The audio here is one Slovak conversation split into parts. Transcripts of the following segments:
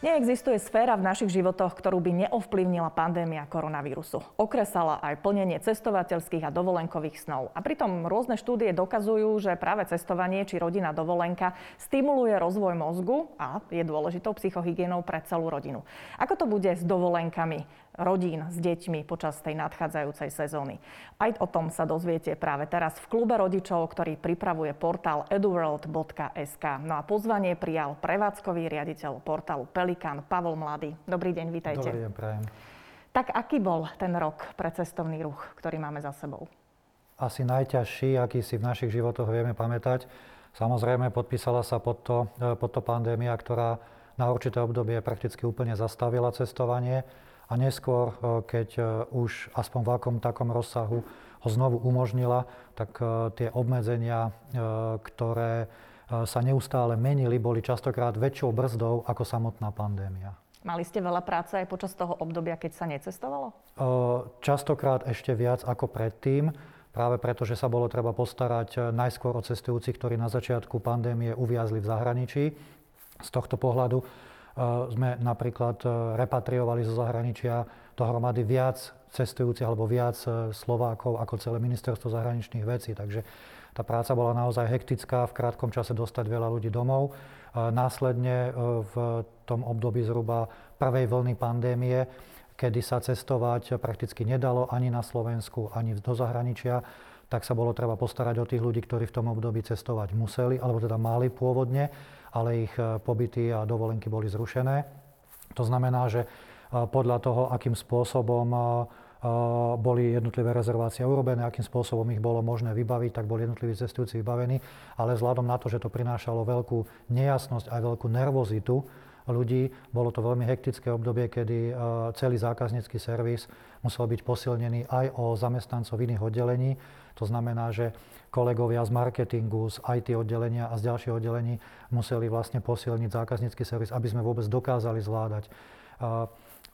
Neexistuje sféra v našich životoch, ktorú by neovplyvnila pandémia koronavírusu. Okresala aj plnenie cestovateľských a dovolenkových snov. A pritom rôzne štúdie dokazujú, že práve cestovanie či rodina dovolenka stimuluje rozvoj mozgu a je dôležitou psychohygienou pre celú rodinu. Ako to bude s dovolenkami rodín s deťmi počas tej nadchádzajúcej sezóny? Aj o tom sa dozviete práve teraz v klube rodičov, ktorý pripravuje portál eduworld.sk. No a pozvanie prijal prevádzkový riaditeľ portálu Peli Pelikán, Pavol Mladý. Dobrý deň, vítajte. Dobrý deň, prajem. Tak aký bol ten rok pre cestovný ruch, ktorý máme za sebou? Asi najťažší, aký si v našich životoch vieme pamätať. Samozrejme, podpísala sa pod to, e, pod to pandémia, ktorá na určité obdobie prakticky úplne zastavila cestovanie a neskôr, e, keď e, už aspoň v akom takom rozsahu ho znovu umožnila, tak tie obmedzenia, ktoré sa neustále menili, boli častokrát väčšou brzdou ako samotná pandémia. Mali ste veľa práce aj počas toho obdobia, keď sa necestovalo? Častokrát ešte viac ako predtým, práve preto, že sa bolo treba postarať e, najskôr o cestujúcich, ktorí na začiatku pandémie uviazli v zahraničí. Z tohto pohľadu e, sme napríklad e, repatriovali zo zahraničia dohromady viac cestujúcich alebo viac Slovákov ako celé ministerstvo zahraničných vecí. Takže tá práca bola naozaj hektická, v krátkom čase dostať veľa ľudí domov. Následne e, v tom období zhruba prvej vlny pandémie, kedy sa cestovať prakticky nedalo ani na Slovensku, ani do zahraničia, tak sa bolo treba postarať o tých ľudí, ktorí v tom období cestovať museli, alebo teda mali pôvodne, ale ich e, pobyty a dovolenky boli zrušené. To znamená, že e, podľa toho, akým spôsobom boli jednotlivé rezervácie urobené, akým spôsobom ich bolo možné vybaviť, tak boli jednotliví cestujúci vybavení, ale vzhľadom na to, že to prinášalo veľkú nejasnosť a veľkú nervozitu ľudí, bolo to veľmi hektické obdobie, kedy celý zákaznícky servis musel byť posilnený aj o zamestnancov iných oddelení. To znamená, že kolegovia z marketingu, z IT oddelenia a z ďalších oddelení museli vlastne posilniť zákaznícky servis, aby sme vôbec dokázali zvládať.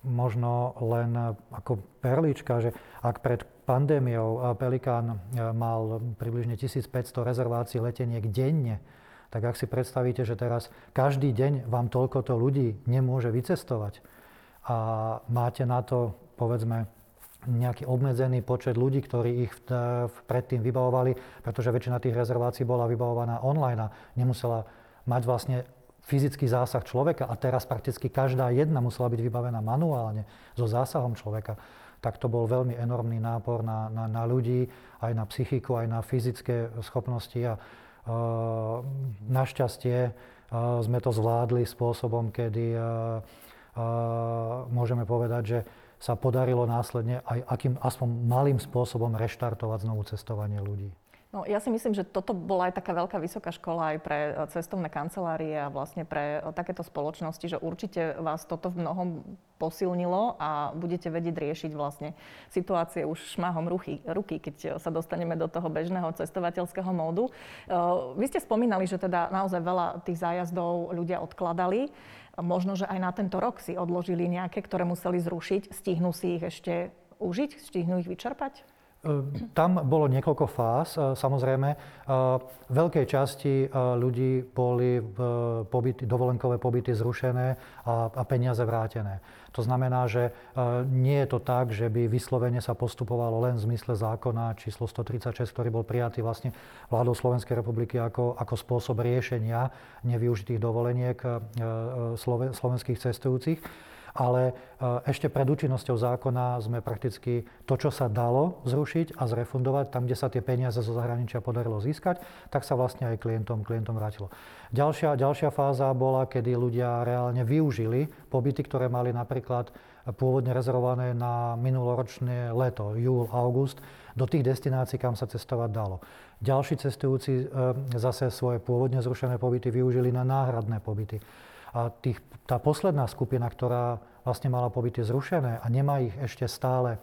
Možno len ako perlička, že ak pred pandémiou Pelikán e, mal približne 1500 rezervácií leteniek denne, tak ak si predstavíte, že teraz každý deň vám toľkoto ľudí nemôže vycestovať a máte na to, povedzme, nejaký obmedzený počet ľudí, ktorí ich predtým vybavovali, pretože väčšina tých rezervácií bola vybavovaná online a nemusela mať vlastne fyzický zásah človeka. A teraz prakticky každá jedna musela byť vybavená manuálne so zásahom človeka, tak to bol veľmi enormný nápor na, na, na ľudí, aj na psychiku, aj na fyzické schopnosti. A uh, našťastie uh, sme to zvládli spôsobom, kedy uh, uh, môžeme povedať, že sa podarilo následne aj akým aspoň malým spôsobom reštartovať znovu cestovanie ľudí. No, ja si myslím, že toto bola aj taká veľká vysoká škola aj pre e, cestovné kancelárie a vlastne pre e, takéto spoločnosti, že určite vás toto v mnohom posilnilo a budete vedieť riešiť vlastne situácie už šmáhom ruky, ruky, keď sa dostaneme do toho bežného cestovateľského módu. E, vy ste spomínali, že teda naozaj veľa tých zájazdov ľudia odkladali. Možno, že aj na tento rok si odložili nejaké, ktoré museli zrušiť. Stihnú si ich ešte užiť? Stihnú ich vyčerpať? Ehm, tam bolo niekoľko fáz. Ehm, samozrejme, ehm, veľkej časti ľudí boli pobyty, dovolenkové pobyty zrušené a peniaze vrátené. To znamená, že nie je to tak, že by vyslovene sa postupovalo len v zmysle zákona číslo 136, ktorý bol prijatý vlastne vládou Slovenskej republiky ako, ako spôsob riešenia nevyužitých dovoleniek slovenských cestujúcich ale e, ešte pred účinnosťou zákona sme prakticky to, čo sa dalo zrušiť a zrefundovať, tam, kde sa tie peniaze zo zahraničia podarilo získať, tak sa vlastne aj klientom, klientom vrátilo. Ďalšia, ďalšia fáza bola, kedy ľudia reálne využili pobyty, ktoré mali napríklad pôvodne rezervované na minuloročné leto, júl, august, do tých destinácií, kam sa cestovať dalo. Ďalší cestujúci e, zase svoje pôvodne zrušené pobyty využili na náhradné pobyty. A tých, tá posledná skupina, ktorá vlastne mala pobyty zrušené a nemá ich ešte stále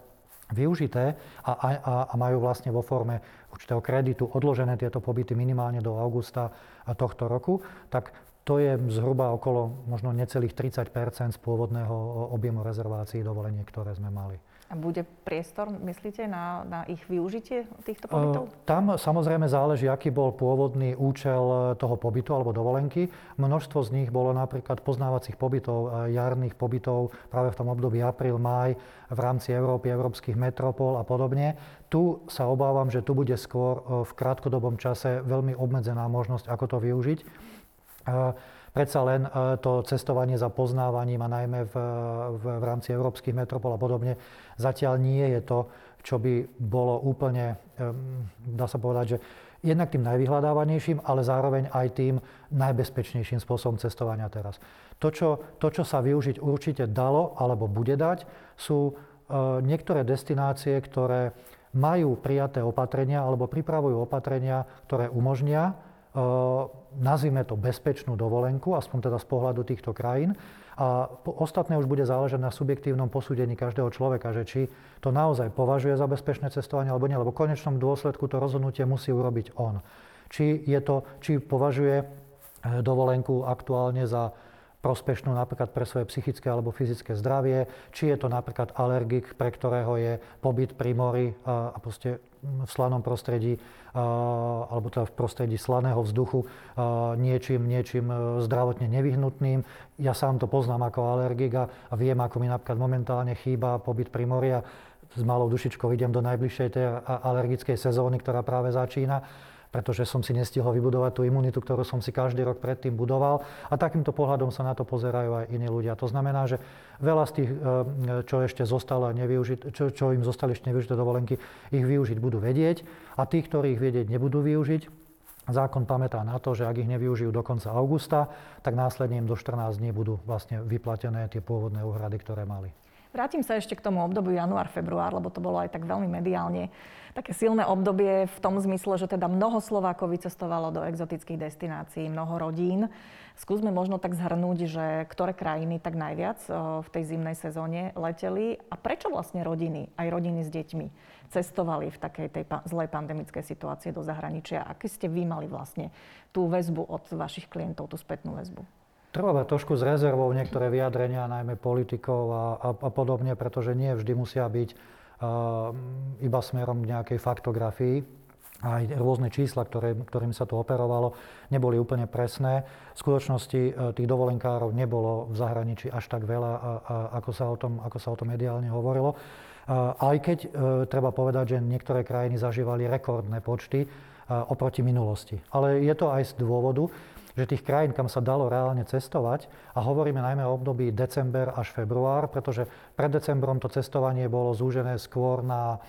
využité a, a, a majú vlastne vo forme určitého kreditu odložené tieto pobyty minimálne do augusta tohto roku, tak to je zhruba okolo možno necelých 30 z pôvodného objemu rezervácií dovolenie, ktoré sme mali. A bude priestor, myslíte, na, na ich využitie týchto pobytov? Tam samozrejme záleží, aký bol pôvodný účel toho pobytu alebo dovolenky. Množstvo z nich bolo napríklad poznávacích pobytov, jarných pobytov práve v tom období apríl, máj v rámci Európy, európskych metropol a podobne. Tu sa obávam, že tu bude skôr v krátkodobom čase veľmi obmedzená možnosť, ako to využiť. Predsa len to cestovanie za poznávaním a najmä v, v, v rámci európskych metropol a podobne zatiaľ nie je to, čo by bolo úplne, dá sa povedať, že jednak tým najvyhľadávanejším, ale zároveň aj tým najbezpečnejším spôsobom cestovania teraz. To čo, to, čo sa využiť určite dalo alebo bude dať, sú niektoré destinácie, ktoré majú prijaté opatrenia alebo pripravujú opatrenia, ktoré umožnia nazvime to bezpečnú dovolenku, aspoň teda z pohľadu týchto krajín. A ostatné už bude záležať na subjektívnom posúdení každého človeka, že či to naozaj považuje za bezpečné cestovanie alebo nie, lebo v konečnom dôsledku to rozhodnutie musí urobiť on. Či, je to, či považuje e, dovolenku aktuálne za prospešnú napríklad pre svoje psychické alebo fyzické zdravie, či je to napríklad alergik, pre ktorého je pobyt pri mori a, a proste v slanom prostredí a, alebo teda v prostredí slaného vzduchu a, niečím, niečím e, zdravotne nevyhnutným. Ja sám to poznám ako alergik a, a viem, ako mi napríklad momentálne chýba pobyt pri mori a s malou dušičkou idem do najbližšej tej alergickej sezóny, ktorá práve začína pretože som si nestihol vybudovať tú imunitu, ktorú som si každý rok predtým budoval. A takýmto pohľadom sa na to pozerajú aj iní ľudia. To znamená, že veľa z tých, eh, čo ešte zostalo nevyužiť, čo, čo im zostali ešte nevyužité dovolenky, ich využiť budú vedieť. A tých, ktorí ich vedieť nebudú využiť, Zákon pamätá na to, že ak ich nevyužijú do konca augusta, tak následne im do 14 dní budú vlastne vyplatené tie pôvodné úhrady, ktoré mali. Vrátim sa ešte k tomu obdobiu január-február, lebo to bolo aj tak veľmi mediálne také silné obdobie v tom zmysle, že teda mnoho Slovákov vycestovalo do exotických destinácií, mnoho rodín. Skúsme možno tak zhrnúť, že ktoré krajiny tak najviac v tej zimnej sezóne leteli a prečo vlastne rodiny, aj rodiny s deťmi, cestovali v takej tej zlej pandemickej situácii do zahraničia. Aký ste vy mali vlastne tú väzbu od vašich klientov, tú spätnú väzbu? Treba trošku s rezervou niektoré vyjadrenia, najmä politikov a, a, a podobne, pretože nie vždy musia byť uh, iba smerom k nejakej faktografii. Aj rôzne čísla, ktoré, ktorým sa tu operovalo, neboli úplne presné. V skutočnosti uh, tých dovolenkárov nebolo v zahraničí až tak veľa, a, a, ako, sa o tom, ako sa o tom mediálne hovorilo. Uh, aj keď uh, treba povedať, že niektoré krajiny zažívali rekordné počty oproti minulosti. Ale je to aj z dôvodu, že tých krajín, kam sa dalo reálne cestovať, a hovoríme najmä o období december až február, pretože pred decembrom to cestovanie bolo zúžené skôr na,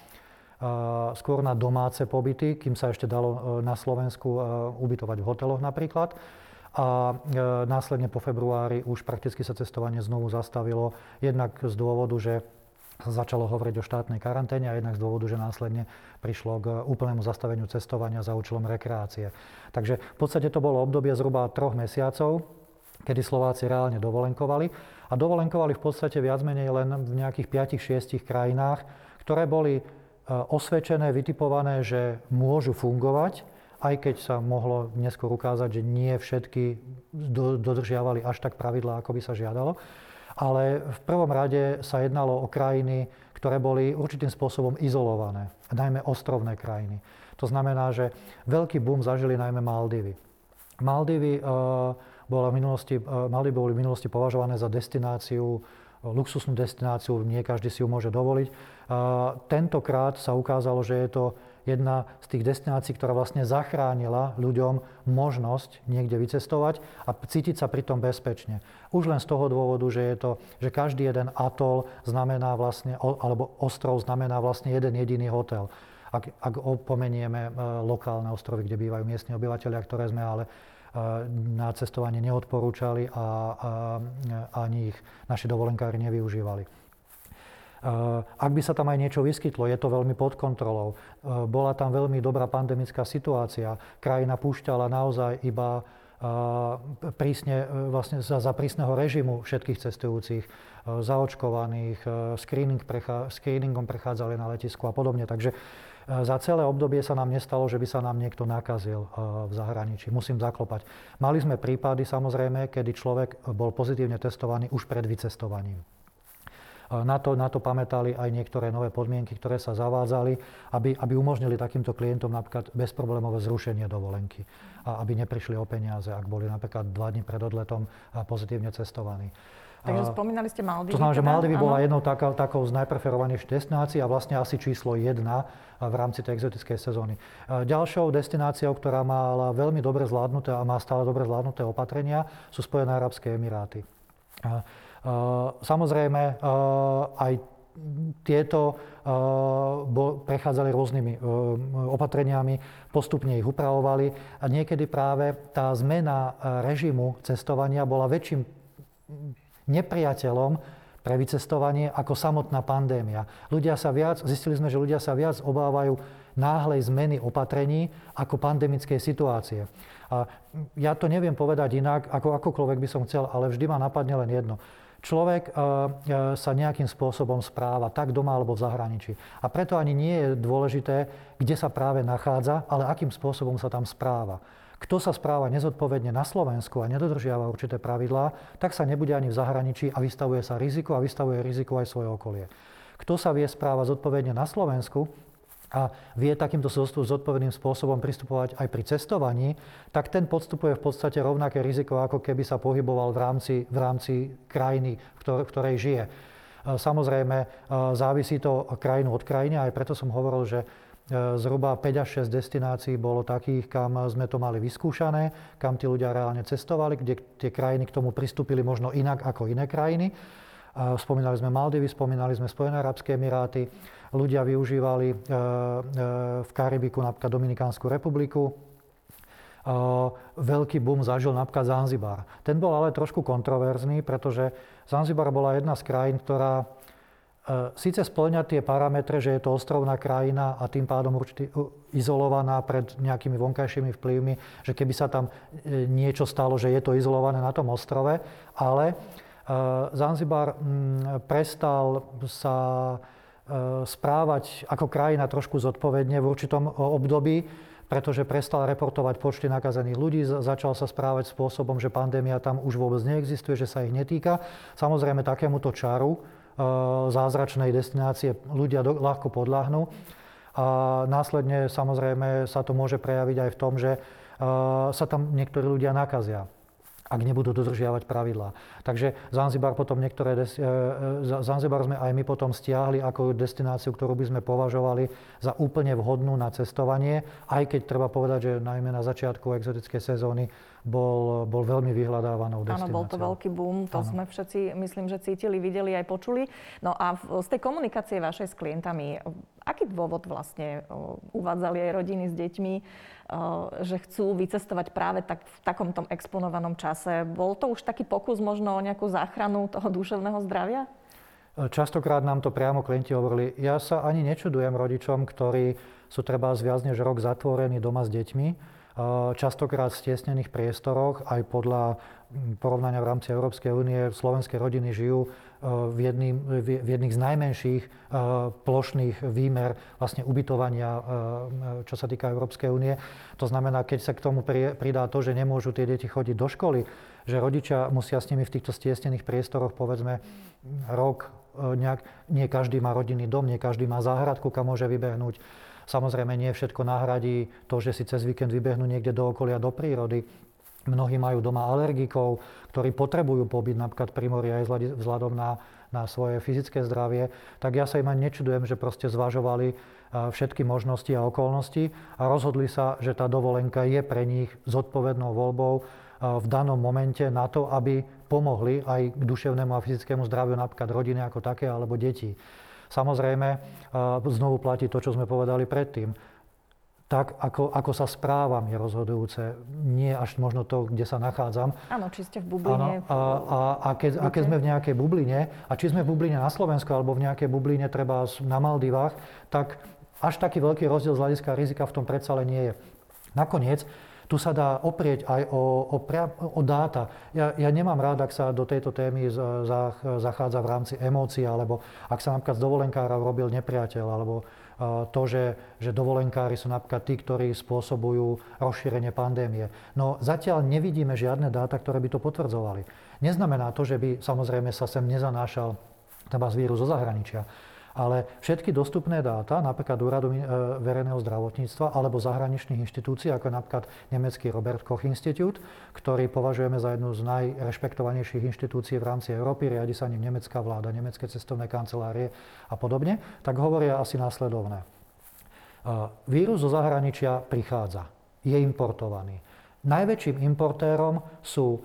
uh, skôr na domáce pobyty, kým sa ešte dalo uh, na Slovensku uh, ubytovať v hoteloch napríklad. A následne po februári už prakticky sa cestovanie znovu zastavilo, jednak z dôvodu, že začalo hovoriť o štátnej karanténe a jednak z dôvodu, že následne prišlo k úplnému zastaveniu cestovania za účelom rekreácie. Takže v podstate to bolo obdobie zhruba troch mesiacov, kedy Slováci reálne dovolenkovali. A dovolenkovali v podstate viac menej len v nejakých 5-6 krajinách, ktoré boli e, osvedčené, vytipované, že môžu fungovať, aj keď sa mohlo neskôr ukázať, že nie všetky dodržiavali až tak pravidlá, ako by sa žiadalo ale v prvom rade sa jednalo o krajiny, ktoré boli určitým spôsobom izolované, najmä ostrovné krajiny. To znamená, že veľký boom zažili najmä Maldivy. Maldivy, uh, bola v minulosti, uh, Maldivy boli v minulosti považované za destináciu, luxusnú destináciu, nie každý si ju môže dovoliť. Tentokrát sa ukázalo, že je to jedna z tých destinácií, ktorá vlastne zachránila ľuďom možnosť niekde vycestovať a cítiť sa pritom bezpečne. Už len z toho dôvodu, že je to, že každý jeden atol znamená vlastne, alebo ostrov znamená vlastne jeden jediný hotel. Ak, ak opomenieme e, lokálne ostrovy, kde bývajú miestni obyvateľia, ktoré sme ale e, na cestovanie neodporúčali a, a, ani ich naši dovolenkári nevyužívali. Ak by sa tam aj niečo vyskytlo, je to veľmi pod kontrolou. Bola tam veľmi dobrá pandemická situácia. Krajina púšťala naozaj iba prísne, e, vlastne za, za prísneho režimu všetkých cestujúcich, zaočkovaných, screening prechá, screeningom prechádzali na letisku a podobne. Takže za celé obdobie sa nám nestalo, že by sa nám niekto nakazil v zahraničí. Musím zaklopať. Mali sme prípady samozrejme, kedy človek bol pozitívne testovaný už pred vycestovaním. Na to, na to pamätali aj niektoré nové podmienky, ktoré sa zavádzali, aby, aby umožnili takýmto klientom napríklad bezproblémové zrušenie dovolenky a aby neprišli o peniaze, ak boli napríklad dva dní pred odletom pozitívne cestovaní. Takže spomínali ste Maldivy. To znamená, že teda? Maldivy bola jednou takou, takou z najpreferovanejších destinácií a vlastne asi číslo jedna v rámci tej exotickej sezóny. Ďalšou destináciou, ktorá mala veľmi dobre zvládnuté a má stále dobre zvládnuté opatrenia, sú Spojené Arabské Emiráty. Samozrejme, aj tieto prechádzali rôznymi opatreniami, postupne ich upravovali a niekedy práve tá zmena režimu cestovania bola väčším nepriateľom pre vycestovanie ako samotná pandémia. Ľudia sa viac, zistili sme, že ľudia sa viac obávajú náhlej zmeny opatrení ako pandemickej situácie. A ja to neviem povedať inak, ako akokoľvek by som chcel, ale vždy ma napadne len jedno. Človek sa nejakým spôsobom správa, tak doma alebo v zahraničí. A preto ani nie je dôležité, kde sa práve nachádza, ale akým spôsobom sa tam správa. Kto sa správa nezodpovedne na Slovensku a nedodržiava určité pravidlá, tak sa nebude ani v zahraničí a vystavuje sa riziku a vystavuje riziku aj svoje okolie. Kto sa vie správa zodpovedne na Slovensku a vie takýmto zodpovedným spôsobom pristupovať aj pri cestovaní, tak ten podstupuje v podstate rovnaké riziko, ako keby sa pohyboval v rámci, v rámci krajiny, v ktorej, v ktorej žije. Samozrejme, závisí to krajinu od krajiny, aj preto som hovoril, že E, zhruba 5 až 6 destinácií bolo takých, kam sme to mali vyskúšané, kam tí ľudia reálne cestovali, kde tie krajiny k tomu pristúpili možno inak ako iné krajiny. E, spomínali sme Maldivy, spomínali sme Spojené arabské emiráty. Ľudia využívali e, v Karibiku napríklad Dominikánsku republiku. Veľký boom zažil napríklad Zanzibar. Ten bol ale trošku kontroverzný, pretože Zanzibar bola jedna z krajín, ktorá E, Sice splňa tie parametre, že je to ostrovná krajina a tým pádom určite izolovaná pred nejakými vonkajšími vplyvmi, že keby sa tam niečo stalo, že je to izolované na tom ostrove, ale Zanzibar prestal sa správať ako krajina trošku zodpovedne v určitom období, pretože prestal reportovať počty nakazených ľudí, začal sa správať spôsobom, že pandémia tam už vôbec neexistuje, že sa ich netýka. Samozrejme takémuto čaru Eh, zázračnej destinácie ľudia ľahko podľahnú. A následne samozrejme sa to môže prejaviť aj v tom, že sa tam niektorí ľudia nakazia ak nebudú dodržiavať pravidlá. Takže Zanzibar potom niektoré, des, e, Zanzibar sme aj my potom stiahli ako destináciu, ktorú by sme považovali za úplne vhodnú na cestovanie, aj keď treba povedať, že najmä na začiatku exotickej sezóny bol, bol veľmi vyhľadávanou destináciou. Áno, bol to veľký boom, to ano. sme všetci, myslím, že cítili, videli aj počuli. No a z tej komunikácie vašej s klientami, aký dôvod vlastne uvádzali aj rodiny s deťmi, že chcú vycestovať práve tak, v takomto exponovanom čase? Bol to už taký pokus možno o nejakú záchranu toho duševného zdravia? Častokrát nám to priamo klienti hovorili. Ja sa ani nečudujem rodičom, ktorí sú treba viac než rok zatvorení doma s deťmi, častokrát v stiesnených priestoroch, aj podľa porovnania v rámci Európskej únie, slovenské rodiny žijú v, jedný, v jedných z najmenších plošných výmer vlastne ubytovania, čo sa týka Európskej únie. To znamená, keď sa k tomu pridá to, že nemôžu tie deti chodiť do školy, že rodičia musia s nimi v týchto stiesnených priestoroch, povedzme, rok, nejak, nie každý má rodinný dom, nie každý má záhradku, kam môže vybehnúť Samozrejme, nie všetko nahradí to, že si cez víkend vybehnú niekde do okolia, do prírody. Mnohí majú doma alergikov, ktorí potrebujú pobyt napríklad pri mori aj vzhľadom na, na svoje fyzické zdravie. Tak ja sa im ani nečudujem, že proste zvažovali všetky možnosti a okolnosti a rozhodli sa, že tá dovolenka je pre nich zodpovednou voľbou v danom momente na to, aby pomohli aj k duševnému a fyzickému zdraviu napríklad rodiny ako také alebo detí. Samozrejme, znovu platí to, čo sme povedali predtým. Tak, ako, ako sa správam, je rozhodujúce. Nie až možno to, kde sa nachádzam. Áno, či ste v bubline. Áno, a, a, a, keď, a keď sme v nejakej bubline, a či sme v bubline na Slovensku, alebo v nejakej bubline treba na Maldivách, tak až taký veľký rozdiel z hľadiska rizika v tom predsa nie je. Nakoniec, tu sa dá oprieť aj o, o, o dáta. Ja, ja nemám rád, ak sa do tejto témy zachádza v rámci emócií, alebo ak sa napríklad z dovolenkára robil nepriateľ, alebo to, že, že dovolenkári sú napríklad tí, ktorí spôsobujú rozšírenie pandémie. No zatiaľ nevidíme žiadne dáta, ktoré by to potvrdzovali. Neznamená to, že by samozrejme sa sem nezanášal treba z vírus zo zahraničia. Ale všetky dostupné dáta, napríklad Úradu e, verejného zdravotníctva alebo zahraničných inštitúcií, ako napríklad nemecký Robert Koch Institute, ktorý považujeme za jednu z najrešpektovanejších inštitúcií v rámci Európy, riadi sa ním nemecká vláda, nemecké cestovné kancelárie a podobne, tak hovoria asi následovné. E, vírus zo zahraničia prichádza, je importovaný. Najväčším importérom sú e,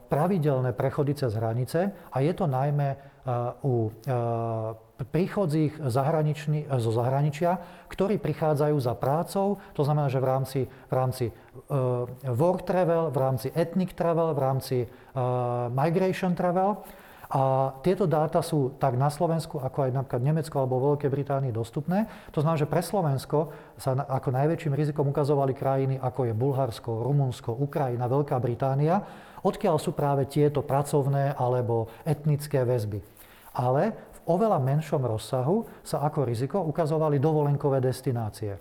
pravidelné prechody cez hranice a je to najmä u príchodzích zo zahraničia, ktorí prichádzajú za prácou, to znamená, že v rámci, v rámci uh, work travel, v rámci ethnic travel, v rámci uh, migration travel. A tieto dáta sú tak na Slovensku, ako aj napríklad Nemecko alebo Veľkej Británii dostupné. To znamená, že pre Slovensko sa ako najväčším rizikom ukazovali krajiny, ako je Bulharsko, Rumunsko, Ukrajina, Veľká Británia, odkiaľ sú práve tieto pracovné alebo etnické väzby. Ale oveľa menšom rozsahu sa ako riziko ukazovali dovolenkové destinácie.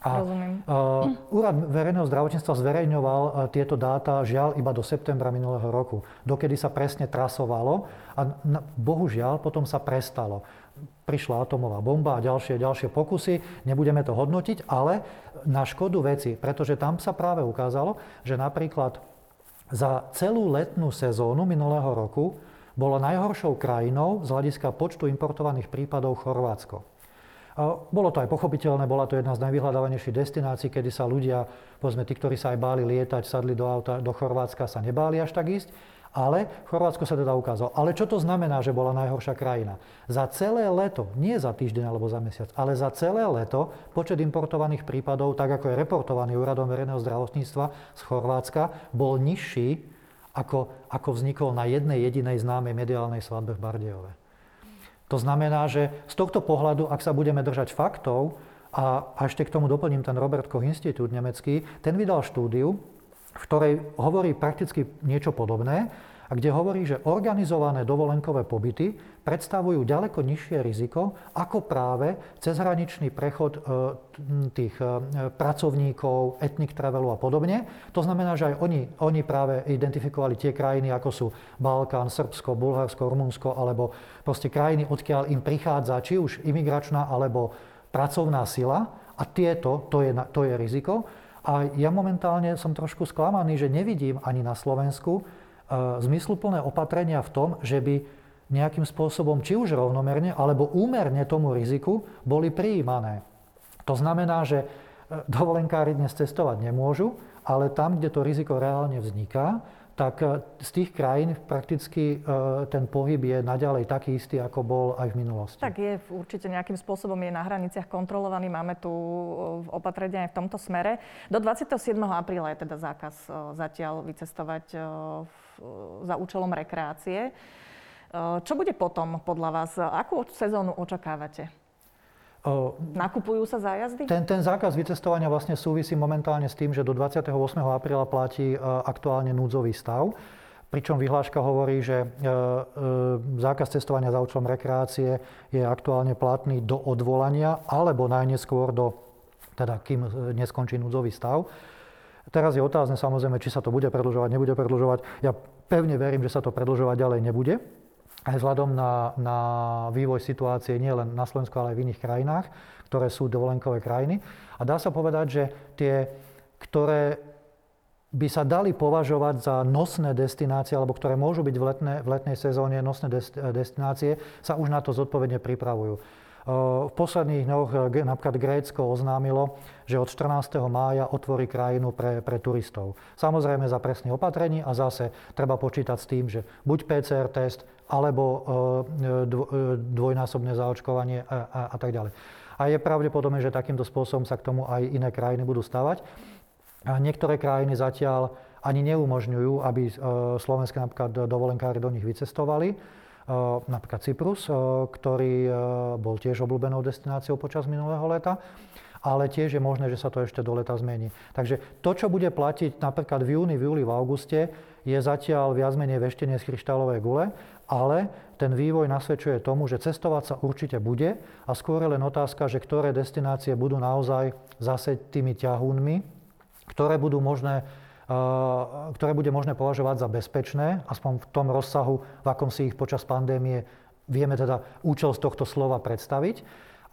A Uh, Úrad verejného zdravotníctva zverejňoval uh, tieto dáta žiaľ iba do septembra minulého roku, dokedy sa presne trasovalo a na, bohužiaľ potom sa prestalo. Prišla atomová bomba a ďalšie, ďalšie pokusy, nebudeme to hodnotiť, ale na škodu veci, pretože tam sa práve ukázalo, že napríklad za celú letnú sezónu minulého roku bolo najhoršou krajinou z hľadiska počtu importovaných prípadov Chorvátsko. Bolo to aj pochopiteľné, bola to jedna z najvyhľadávanejších destinácií, kedy sa ľudia, povedzme tí, ktorí sa aj báli lietať, sadli do auta do Chorvátska, sa nebáli až tak ísť. Ale Chorvátsko sa teda ukázalo. Ale čo to znamená, že bola najhoršia krajina? Za celé leto, nie za týždeň alebo za mesiac, ale za celé leto počet importovaných prípadov, tak ako je reportovaný Úradom verejného zdravotníctva z Chorvátska, bol nižší ako, ako vznikol na jednej jedinej známej mediálnej svadbe v Bardejove. To znamená, že z tohto pohľadu, ak sa budeme držať faktov, a, a ešte k tomu doplním ten Robert Koch Institút nemecký, ten vydal štúdiu, v ktorej hovorí prakticky niečo podobné, a kde hovorí, že organizované dovolenkové pobyty predstavujú ďaleko nižšie riziko ako práve cezhraničný prechod e, tých e, pracovníkov, etnik travelu a podobne. To znamená, že aj oni, oni práve identifikovali tie krajiny, ako sú Balkán, Srbsko, Bulharsko, Rumunsko, alebo proste krajiny, odkiaľ im prichádza či už imigračná alebo pracovná sila. A tieto, to je, to je riziko. A ja momentálne som trošku sklamaný, že nevidím ani na Slovensku zmysluplné opatrenia v tom, že by nejakým spôsobom, či už rovnomerne, alebo úmerne tomu riziku, boli prijímané. To znamená, že e, dovolenkári dnes cestovať nemôžu, ale tam, kde to riziko reálne vzniká, tak e, z tých krajín prakticky e, ten pohyb je naďalej taký istý, ako bol aj v minulosti. Tak je určite nejakým spôsobom je na hraniciach kontrolovaný. Máme tu opatrenia aj v tomto smere. Do 27. apríla je teda zákaz zatiaľ vycestovať v za účelom rekreácie. E, čo bude potom podľa vás? Akú sezónu očakávate? Nakupujú sa zájazdy? Ten, ten zákaz vycestovania vlastne súvisí momentálne s tým, že do 28. apríla platí e, aktuálne núdzový stav. Pričom vyhláška hovorí, že e, zákaz cestovania za účelom rekreácie je aktuálne platný do odvolania alebo najneskôr do, teda kým neskončí núdzový stav. Teraz je otázne samozrejme, či sa to bude predlžovať, nebude predlžovať. Ja pevne verím, že sa to predlžovať ďalej nebude. Aj vzhľadom na, na vývoj situácie nie len na Slovensku, ale aj v iných krajinách, ktoré sú dovolenkové krajiny. A dá sa povedať, že tie, ktoré by sa dali považovať za nosné destinácie, alebo ktoré môžu byť v, letné, v letnej sezóne nosné destinácie, sa už na to zodpovedne pripravujú. V posledných dňoch eh, napríklad Grécko oznámilo, že od 14. mája otvorí krajinu pre, pre turistov. Samozrejme za presných opatrení a zase treba počítať s tým, že buď PCR test, alebo eh, eh, dvojnásobné zaočkovanie a, a, a tak ďalej. A je pravdepodobné, že takýmto spôsobom sa k tomu aj iné krajiny budú stavať. Niektoré krajiny zatiaľ ani neumožňujú, aby slovenské napríklad dovolenkári do nich vycestovali. Napríklad Cyprus, ktorý bol tiež obľúbenou destináciou počas minulého leta, ale tiež je možné, že sa to ešte do leta zmení. Takže to, čo bude platiť napríklad v júni, v júli, v auguste, je zatiaľ viac menej veštenie z kryštálovej gule, ale ten vývoj nasvedčuje tomu, že cestovať sa určite bude a skôr je len otázka, že ktoré destinácie budú naozaj zase tými ťahúnmi, ktoré budú možné ktoré bude možné považovať za bezpečné, aspoň v tom rozsahu, v akom si ich počas pandémie vieme teda účel z tohto slova predstaviť.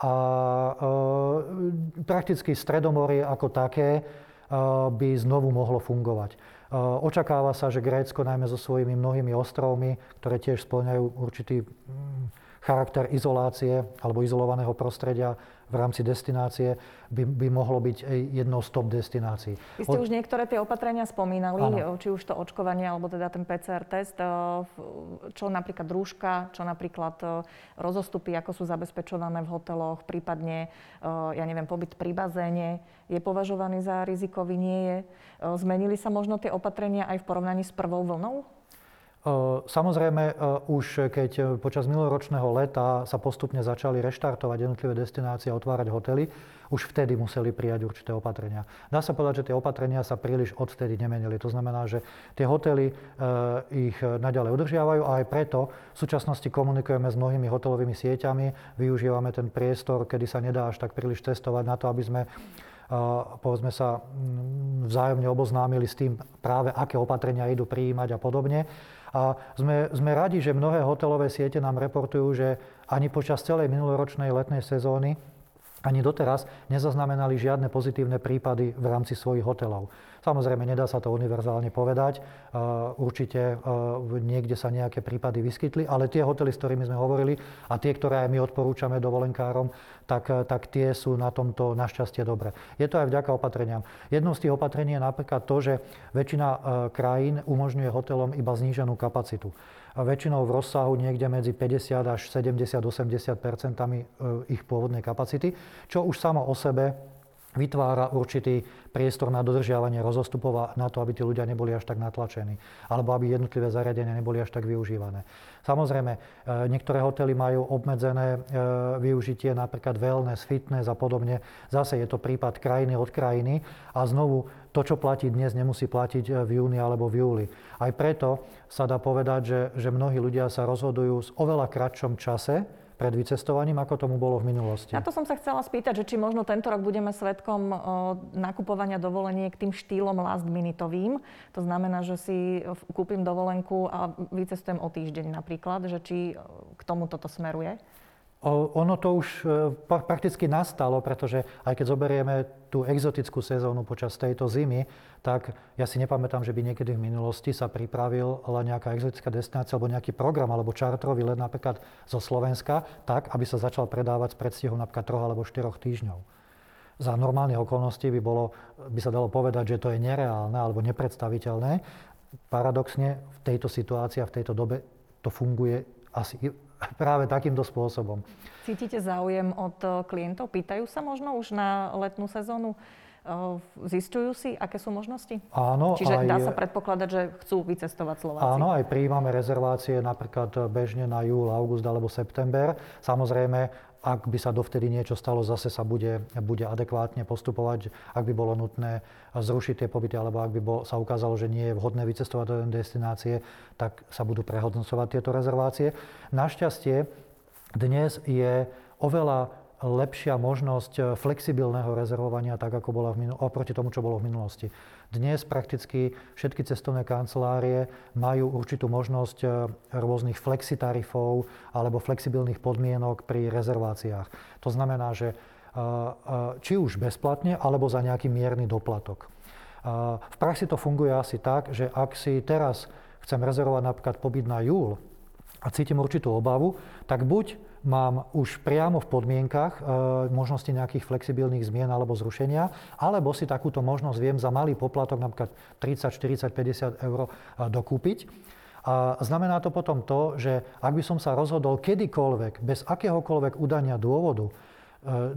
A e, prakticky Stredomorie ako také e, by znovu mohlo fungovať. Očakáva sa, že Grécko, najmä so svojimi mnohými ostrovmi, ktoré tiež splňajú určitý mm, charakter izolácie alebo izolovaného prostredia v rámci destinácie by, by mohlo byť jednou z top destinácií. Vy ste Od... už niektoré tie opatrenia spomínali, ano. či už to očkovanie alebo teda ten PCR test, čo napríklad rúška, čo napríklad rozostupy, ako sú zabezpečované v hoteloch, prípadne, ja neviem, pobyt pri bazéne, je považovaný za rizikový, nie je. Zmenili sa možno tie opatrenia aj v porovnaní s prvou vlnou? Samozrejme, už keď počas minuloročného leta sa postupne začali reštartovať jednotlivé destinácie a otvárať hotely, už vtedy museli prijať určité opatrenia. Dá sa povedať, že tie opatrenia sa príliš odvtedy nemenili. To znamená, že tie hotely ich naďalej udržiavajú a aj preto v súčasnosti komunikujeme s mnohými hotelovými sieťami, využívame ten priestor, kedy sa nedá až tak príliš testovať na to, aby sme povedzme sa vzájomne oboznámili s tým práve, aké opatrenia idú prijímať a podobne. A sme, sme radi, že mnohé hotelové siete nám reportujú, že ani počas celej minuloročnej letnej sezóny ani doteraz nezaznamenali žiadne pozitívne prípady v rámci svojich hotelov. Samozrejme, nedá sa to univerzálne povedať. Určite niekde sa nejaké prípady vyskytli, ale tie hotely, s ktorými sme hovorili a tie, ktoré aj my odporúčame dovolenkárom, tak, tak tie sú na tomto našťastie dobre. Je to aj vďaka opatreniam. Jednou z tých opatrení je napríklad to, že väčšina krajín umožňuje hotelom iba zníženú kapacitu väčšinou v rozsahu niekde medzi 50 až 70-80 e, ich pôvodnej kapacity, čo už samo o sebe vytvára určitý priestor na dodržiavanie rozostupov a na to, aby tí ľudia neboli až tak natlačení, alebo aby jednotlivé zariadenia neboli až tak využívané. Samozrejme, e, niektoré hotely majú obmedzené e, využitie, napríklad wellness, fitness a podobne. Zase je to prípad krajiny od krajiny a znovu to, čo platí dnes, nemusí platiť e, v júni alebo v júli. Aj preto sa dá povedať, že, že mnohí ľudia sa rozhodujú s oveľa kratšom čase, pred vycestovaním, ako tomu bolo v minulosti. Na to som sa chcela spýtať, že či možno tento rok budeme svetkom nakupovania dovoleniek tým štýlom last minutovým. To znamená, že si kúpim dovolenku a vycestujem o týždeň napríklad, že či k tomu toto smeruje? Ono to už e, prakticky nastalo, pretože aj keď zoberieme tú exotickú sezónu počas tejto zimy, tak ja si nepamätám, že by niekedy v minulosti sa pripravil len nejaká exotická destinácia alebo nejaký program alebo čartrový let napríklad zo Slovenska, tak, aby sa začal predávať s predstihom napríklad troch alebo štyroch týždňov. Za normálnych okolností by, bolo, by sa dalo povedať, že to je nereálne alebo nepredstaviteľné. Paradoxne v tejto situácii a v tejto dobe to funguje asi práve takýmto spôsobom. Cítite záujem od eh, klientov? Pýtajú sa možno už na letnú sezónu? Zistujú si, aké sú možnosti? Áno. Čiže aj, dá sa predpokladať, že chcú vycestovať Slováci? Áno, aj prijímame rezervácie napríklad bežne na júl, august alebo september. Samozrejme, ak by sa dovtedy niečo stalo, zase sa bude, bude adekvátne postupovať. Ak by bolo nutné zrušiť tie pobyty, alebo ak by bol, sa ukázalo, že nie je vhodné vycestovať do destinácie, tak sa budú prehodnocovať tieto rezervácie. Našťastie dnes je oveľa lepšia možnosť flexibilného rezervovania, tak ako bola v minul- oproti tomu, čo bolo v minulosti. Dnes prakticky všetky cestovné kancelárie majú určitú možnosť e, rôznych flexitarifov alebo flexibilných podmienok pri rezerváciách. To znamená, že e, e, či už bezplatne, alebo za nejaký mierny doplatok. V praxi to funguje asi tak, že ak si teraz chcem rezervovať napríklad pobyt na júl a cítim určitú obavu, tak buď mám už priamo v podmienkach e, možnosti nejakých flexibilných zmien alebo zrušenia, alebo si takúto možnosť viem za malý poplatok, napríklad 30, 40, 50 eur e, dokúpiť. A znamená to potom to, že ak by som sa rozhodol kedykoľvek, bez akéhokoľvek udania dôvodu, E,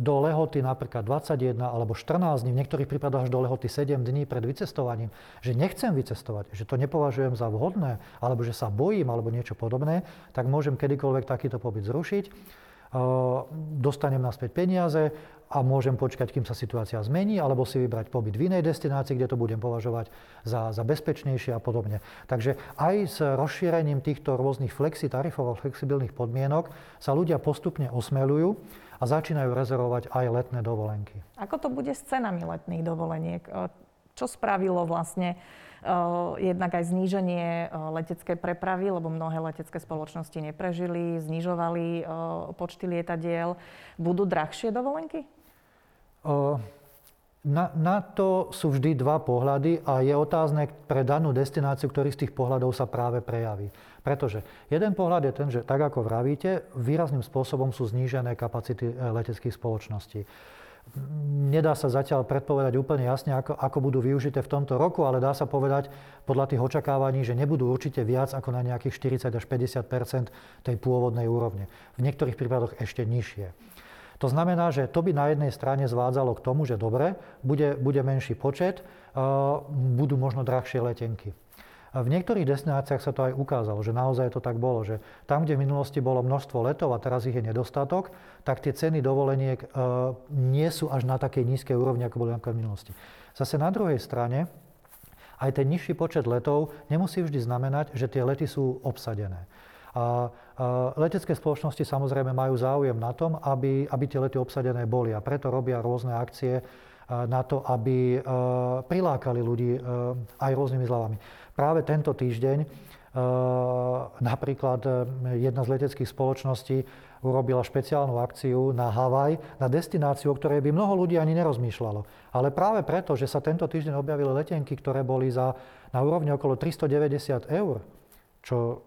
do lehoty napríklad 21 alebo 14 dní, v niektorých prípadoch až do lehoty 7 dní pred vycestovaním, že nechcem vycestovať, že to nepovažujem za vhodné, alebo že sa bojím, alebo niečo podobné, tak môžem kedykoľvek takýto pobyt zrušiť. E, dostanem naspäť peniaze a môžem počkať, kým sa situácia zmení, alebo si vybrať pobyt v inej destinácii, kde to budem považovať za, za bezpečnejšie a podobne. Takže aj s rozšírením týchto rôznych flexi tarifov a flexibilných podmienok sa ľudia postupne osmelujú a začínajú rezervovať aj letné dovolenky. Ako to bude s cenami letných dovoleniek? čo spravilo vlastne jednak aj zníženie leteckej prepravy, lebo mnohé letecké spoločnosti neprežili, znižovali počty lietadiel. Budú drahšie dovolenky? Na, na to sú vždy dva pohľady a je otázne pre danú destináciu, ktorý z tých pohľadov sa práve prejaví. Pretože jeden pohľad je ten, že tak ako vravíte, výrazným spôsobom sú znížené kapacity e, leteckých spoločností. Nedá sa zatiaľ predpovedať úplne jasne, ako, ako budú využité v tomto roku, ale dá sa povedať podľa tých očakávaní, že nebudú určite viac ako na nejakých 40 až 50% tej pôvodnej úrovne. V niektorých prípadoch ešte nižšie. To znamená, že to by na jednej strane zvádzalo k tomu, že dobre, bude, bude menší počet, budú možno drahšie letenky. V niektorých destináciách sa to aj ukázalo, že naozaj to tak bolo, že tam, kde v minulosti bolo množstvo letov a teraz ich je nedostatok, tak tie ceny dovoleniek nie sú až na takej nízkej úrovni, ako boli napríklad v minulosti. Zase na druhej strane, aj ten nižší počet letov nemusí vždy znamenať, že tie lety sú obsadené. A letecké spoločnosti samozrejme majú záujem na tom, aby, aby tie lety obsadené boli a preto robia rôzne akcie na to, aby prilákali ľudí aj rôznymi zľavami. Práve tento týždeň napríklad jedna z leteckých spoločností urobila špeciálnu akciu na Havaj, na destináciu, o ktorej by mnoho ľudí ani nerozmýšľalo. Ale práve preto, že sa tento týždeň objavili letenky, ktoré boli za, na úrovni okolo 390 eur, čo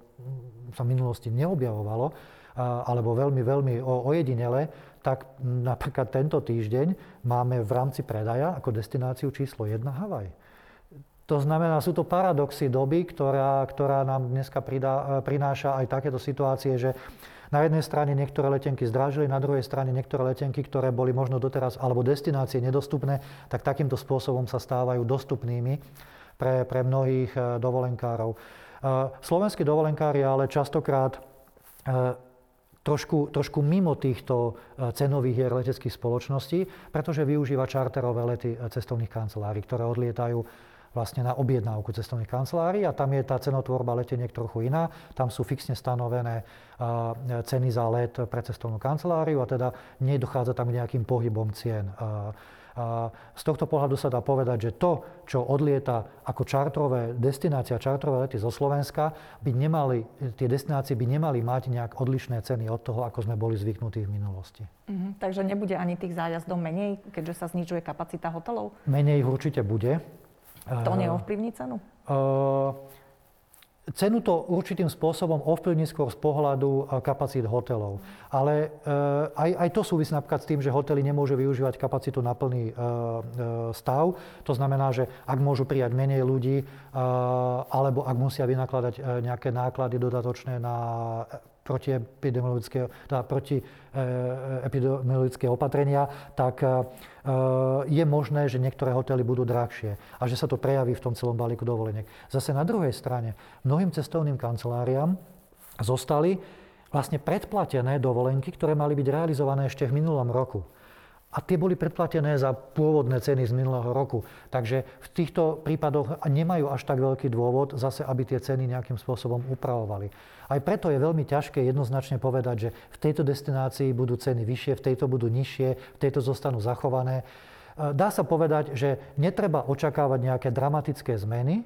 sa v minulosti neobjavovalo, alebo veľmi, veľmi ojedinele, tak napríklad tento týždeň máme v rámci predaja ako destináciu číslo 1 Havaj. To znamená, sú to paradoxy doby, ktorá, ktorá nám dneska pridá, prináša aj takéto situácie, že na jednej strane niektoré letenky zdražili, na druhej strane niektoré letenky, ktoré boli možno doteraz, alebo destinácie nedostupné, tak takýmto spôsobom sa stávajú dostupnými pre, pre mnohých eh, dovolenkárov. Slovenskí dovolenkári ale častokrát trošku, trošku mimo týchto cenových hier leteckých spoločností, pretože využíva čarterové lety cestovných kancelárií, ktoré odlietajú vlastne na objednávku cestovných kancelárií a tam je tá cenotvorba leteniek trochu iná. Tam sú fixne stanovené ceny za let pre cestovnú kanceláriu a teda nedochádza tam k nejakým pohybom cien. Z tohto pohľadu sa dá povedať, že to, čo odlieta ako čartrové destinácie a čartrové lety zo Slovenska, by nemali, tie destinácie by nemali mať nejak odlišné ceny od toho, ako sme boli zvyknutí v minulosti. Mm-hmm. Takže nebude ani tých zájazdov menej, keďže sa znižuje kapacita hotelov? Menej určite bude. To neovplyvní cenu? Uh, Cenu to určitým spôsobom ovplyvní skôr z pohľadu e, kapacít hotelov. Ale e, aj, aj to súvisí napríklad s tým, že hotely nemôžu využívať kapacitu na plný e, stav. To znamená, že ak môžu prijať menej ľudí, alebo ak musia vynakladať nejaké náklady dodatočné na protiepidemiologické, teda protiepidemiologické opatrenia, tak je možné, že niektoré hotely budú drahšie a že sa to prejaví v tom celom balíku dovoleniek. Zase na druhej strane, mnohým cestovným kanceláriám zostali vlastne predplatené dovolenky, ktoré mali byť realizované ešte v minulom roku. A tie boli predplatené za pôvodné ceny z minulého roku. Takže v týchto prípadoch nemajú až tak veľký dôvod zase, aby tie ceny nejakým spôsobom upravovali. Aj preto je veľmi ťažké jednoznačne povedať, že v tejto destinácii budú ceny vyššie, v tejto budú nižšie, v tejto zostanú zachované. E, dá sa povedať, že netreba očakávať nejaké dramatické zmeny,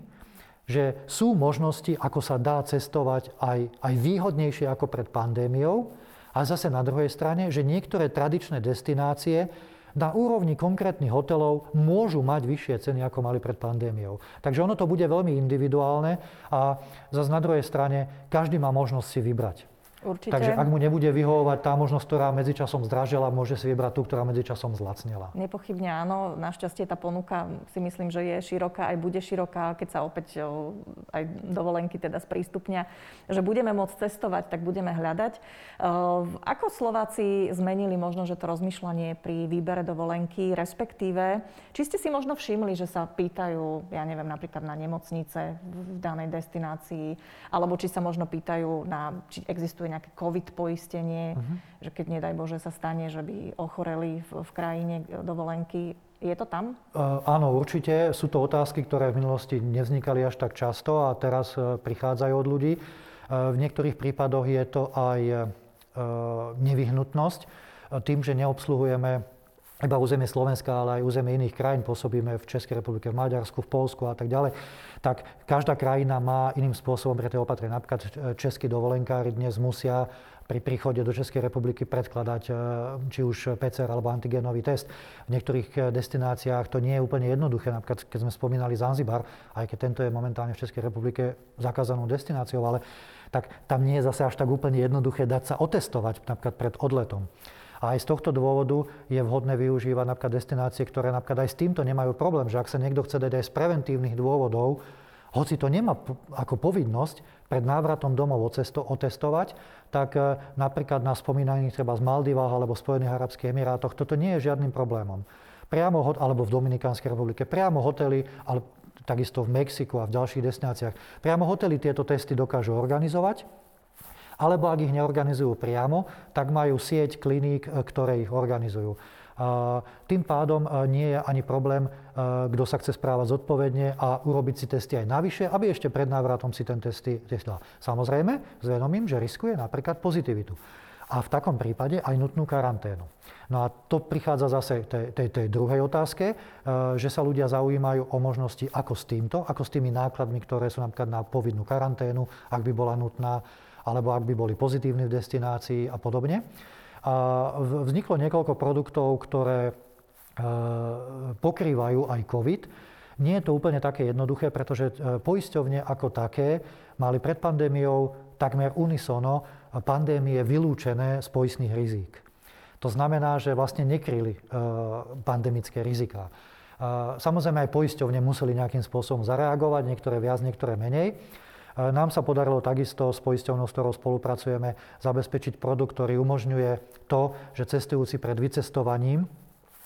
že sú možnosti, ako sa dá cestovať aj, aj výhodnejšie ako pred pandémiou, a zase na druhej strane, že niektoré tradičné destinácie na úrovni konkrétnych hotelov môžu mať vyššie ceny, ako mali pred pandémiou. Takže ono to bude veľmi individuálne a zase na druhej strane každý má možnosť si vybrať. Určite. Takže ak mu nebude vyhovovať tá možnosť, ktorá medzičasom zdražila, môže si vybrať tú, ktorá medzičasom zlacnila. Nepochybne áno. Našťastie tá ponuka si myslím, že je široká, aj bude široká, keď sa opäť aj dovolenky teda sprístupnia, že budeme môcť cestovať, tak budeme hľadať. Ako Slováci zmenili možno, že to rozmýšľanie pri výbere dovolenky, respektíve, či ste si možno všimli, že sa pýtajú, ja neviem, napríklad na nemocnice v danej destinácii, alebo či sa možno pýtajú na, či existuje nejaké COVID poistenie, uh-huh. že keď nedaj Bože sa stane, že by ochoreli v, v krajine dovolenky. Je to tam? Uh, áno, určite. Sú to otázky, ktoré v minulosti nevznikali až tak často a teraz uh, prichádzajú od ľudí. Uh, v niektorých prípadoch je to aj uh, nevyhnutnosť. Tým, že neobsluhujeme iba územie Slovenska, ale aj územie iných krajín, pôsobíme v Českej republike, v Maďarsku, v Polsku a tak ďalej, tak každá krajina má iným spôsobom pre tie opatrenia. Napríklad e, českí dovolenkári dnes musia pri príchode do Českej republiky predkladať e, či už PCR alebo antigenový test. V niektorých e, destináciách to nie je úplne jednoduché. Napríklad, keď sme spomínali Zanzibar, aj keď tento je momentálne v Českej republike zakázanou destináciou, ale tak tam nie je zase až tak úplne jednoduché dať sa otestovať napríklad pred odletom. A aj z tohto dôvodu je vhodné využívať napríklad destinácie, ktoré napríklad aj s týmto nemajú problém, že ak sa niekto chce dať aj z preventívnych dôvodov, hoci to nemá ako povinnosť pred návratom domov otestovať, tak e, napríklad na spomínaných treba z Maldivách alebo Spojených Arabských Emirátoch toto nie je žiadnym problémom. Priamo, alebo v Dominikánskej republike, priamo hotely, ale takisto v Mexiku a v ďalších destináciách, priamo hotely tieto testy dokážu organizovať alebo ak ich neorganizujú priamo, tak majú sieť kliník, e, ktoré ich organizujú. Tým pádom e, nie je ani problém, e, kto sa chce správať zodpovedne a urobiť si testy aj navyše, aby ešte pred návratom si ten testy dal. Samozrejme, s vedomím, že riskuje napríklad pozitivitu. A v takom prípade aj nutnú karanténu. No a to prichádza zase tej, tej, tej druhej otázke, že sa ľudia zaujímajú o možnosti ako s týmto, ako s tými nákladmi, ktoré sú napríklad na povinnú karanténu, ak by bola nutná, alebo ak by boli pozitívni v destinácii a podobne. A vzniklo niekoľko produktov, ktoré e, pokrývajú aj COVID. Nie je to úplne také jednoduché, pretože e, poisťovne ako také mali pred pandémiou takmer unisono pandémie vylúčené z poistných rizík. To znamená, že vlastne nekryli e, pandemické riziká. Samozrejme aj poisťovne museli nejakým spôsobom zareagovať, niektoré viac, niektoré menej. Nám sa podarilo takisto s poisťovnou, s ktorou spolupracujeme, zabezpečiť produkt, ktorý umožňuje to, že cestujúci pred vycestovaním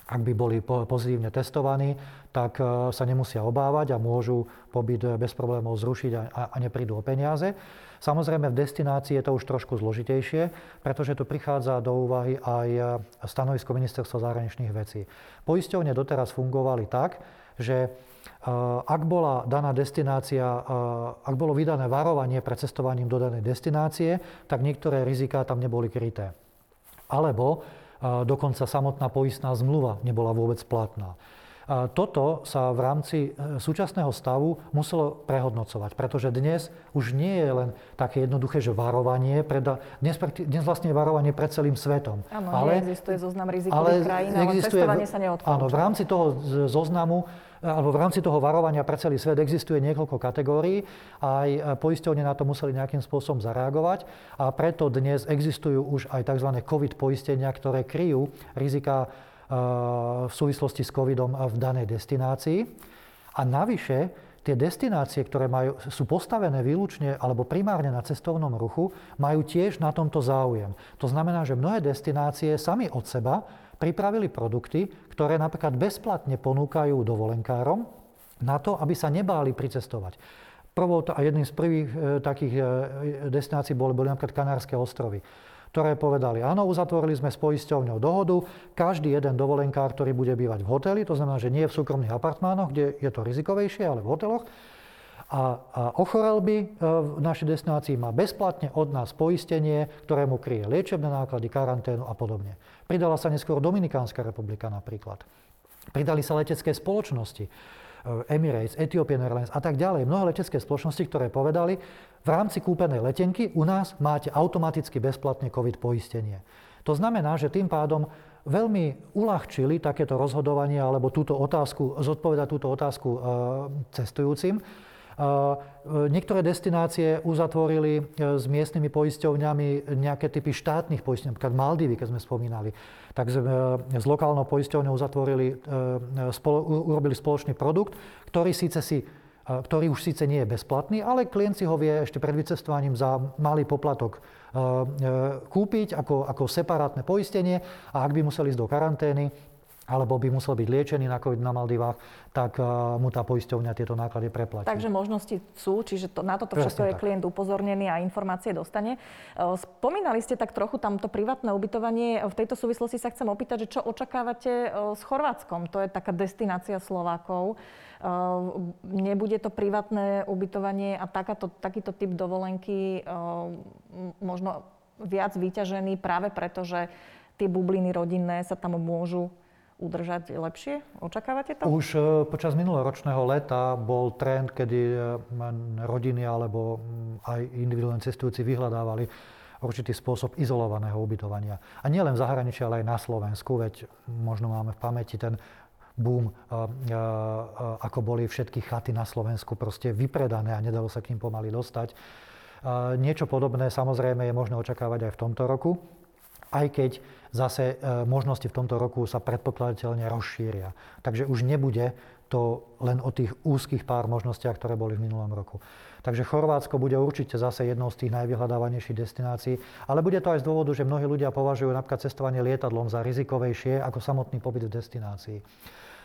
ak by boli pozitívne testovaní, tak e, sa nemusia obávať a môžu pobyt bez problémov zrušiť a neprídu o peniaze. Samozrejme v destinácii je to už trošku zložitejšie, pretože tu prichádza do úvahy aj e, stanovisko Ministerstva zahraničných vecí. Poisťovne doteraz fungovali tak, že ak bola daná destinácia, ak bolo vydané varovanie pred cestovaním do danej destinácie, tak niektoré riziká tam neboli kryté. Alebo dokonca samotná poistná zmluva nebola vôbec platná. Toto sa v rámci súčasného stavu muselo prehodnocovať, pretože dnes už nie je len také jednoduché, že varovanie, preda, dnes, dnes vlastne je varovanie pred celým svetom. Áno, ale, neexistuje zoznam rizikových krajín, ale testovanie sa neodporúča. Áno, v rámci toho zoznamu alebo v rámci toho varovania pre celý svet existuje niekoľko kategórií a aj poisťovne na to museli nejakým spôsobom zareagovať a preto dnes existujú už aj tzv. COVID poistenia, ktoré kryjú rizika e, v súvislosti s covidom v danej destinácii. A navyše tie destinácie, ktoré majú, sú postavené výlučne alebo primárne na cestovnom ruchu, majú tiež na tomto záujem. To znamená, že mnohé destinácie sami od seba pripravili produkty, ktoré napríklad bezplatne ponúkajú dovolenkárom na to, aby sa nebáli pricestovať. Prvou a jedným z prvých e, takých e, destinácií boli, boli napríklad Kanárske ostrovy ktoré povedali, áno, uzatvorili sme s poisťovňou dohodu, každý jeden dovolenkár, ktorý bude bývať v hoteli, to znamená, že nie v súkromných apartmánoch, kde je to rizikovejšie, ale v hoteloch, a, a ochorel by e, v našej destinácii má bezplatne od nás poistenie, ktoré mu kryje liečebné náklady, karanténu a podobne. Pridala sa neskôr Dominikánska republika napríklad. Pridali sa letecké spoločnosti. E, Emirates, Ethiopian Airlines a tak ďalej. Mnohé letecké spoločnosti, ktoré povedali, v rámci kúpenej letenky u nás máte automaticky bezplatne COVID poistenie. To znamená, že tým pádom veľmi uľahčili takéto rozhodovanie alebo túto otázku, zodpovedať túto otázku e, cestujúcim. E, niektoré destinácie uzatvorili e, s miestnymi poisťovňami nejaké typy štátnych poisťovní, napríklad Maldivy, keď sme spomínali. Tak e, s lokálnou poisťovňou uzatvorili, spolo, urobili spoločný produkt, ktorý síce si ktorý už síce nie je bezplatný, ale klient si ho vie ešte pred vycestovaním za malý poplatok kúpiť ako, ako separátne poistenie a ak by museli ísť do karantény, alebo by musel byť liečený na COVID na Maldivách, tak eh, mu tá poisťovňa tieto náklady preplatí. Takže možnosti sú, čiže to, na toto všetko je klient upozornený a informácie dostane. Eh, spomínali ste tak trochu tamto privátne ubytovanie. V tejto súvislosti sa chcem opýtať, že čo očakávate eh, s Chorvátskom? To je taká destinácia Slovákov. Nebude to privátne ubytovanie a takáto, takýto typ dovolenky možno viac vyťažený práve preto, že tie bubliny rodinné sa tam môžu udržať lepšie? Očakávate to? Už e, počas minuloročného leta bol trend, kedy e, rodiny alebo aj individuálne cestujúci vyhľadávali určitý spôsob izolovaného ubytovania. A nie len v zahraničí, ale aj na Slovensku, veď možno máme v pamäti ten boom, ako boli všetky chaty na Slovensku proste vypredané a nedalo sa k ním pomaly dostať. Niečo podobné samozrejme je možné očakávať aj v tomto roku aj keď zase e, možnosti v tomto roku sa predpokladateľne rozšíria. Takže už nebude to len o tých úzkých pár možnostiach, ktoré boli v minulom roku. Takže Chorvátsko bude určite zase jednou z tých najvyhľadávanejších destinácií, ale bude to aj z dôvodu, že mnohí ľudia považujú napríklad cestovanie lietadlom za rizikovejšie ako samotný pobyt v destinácii.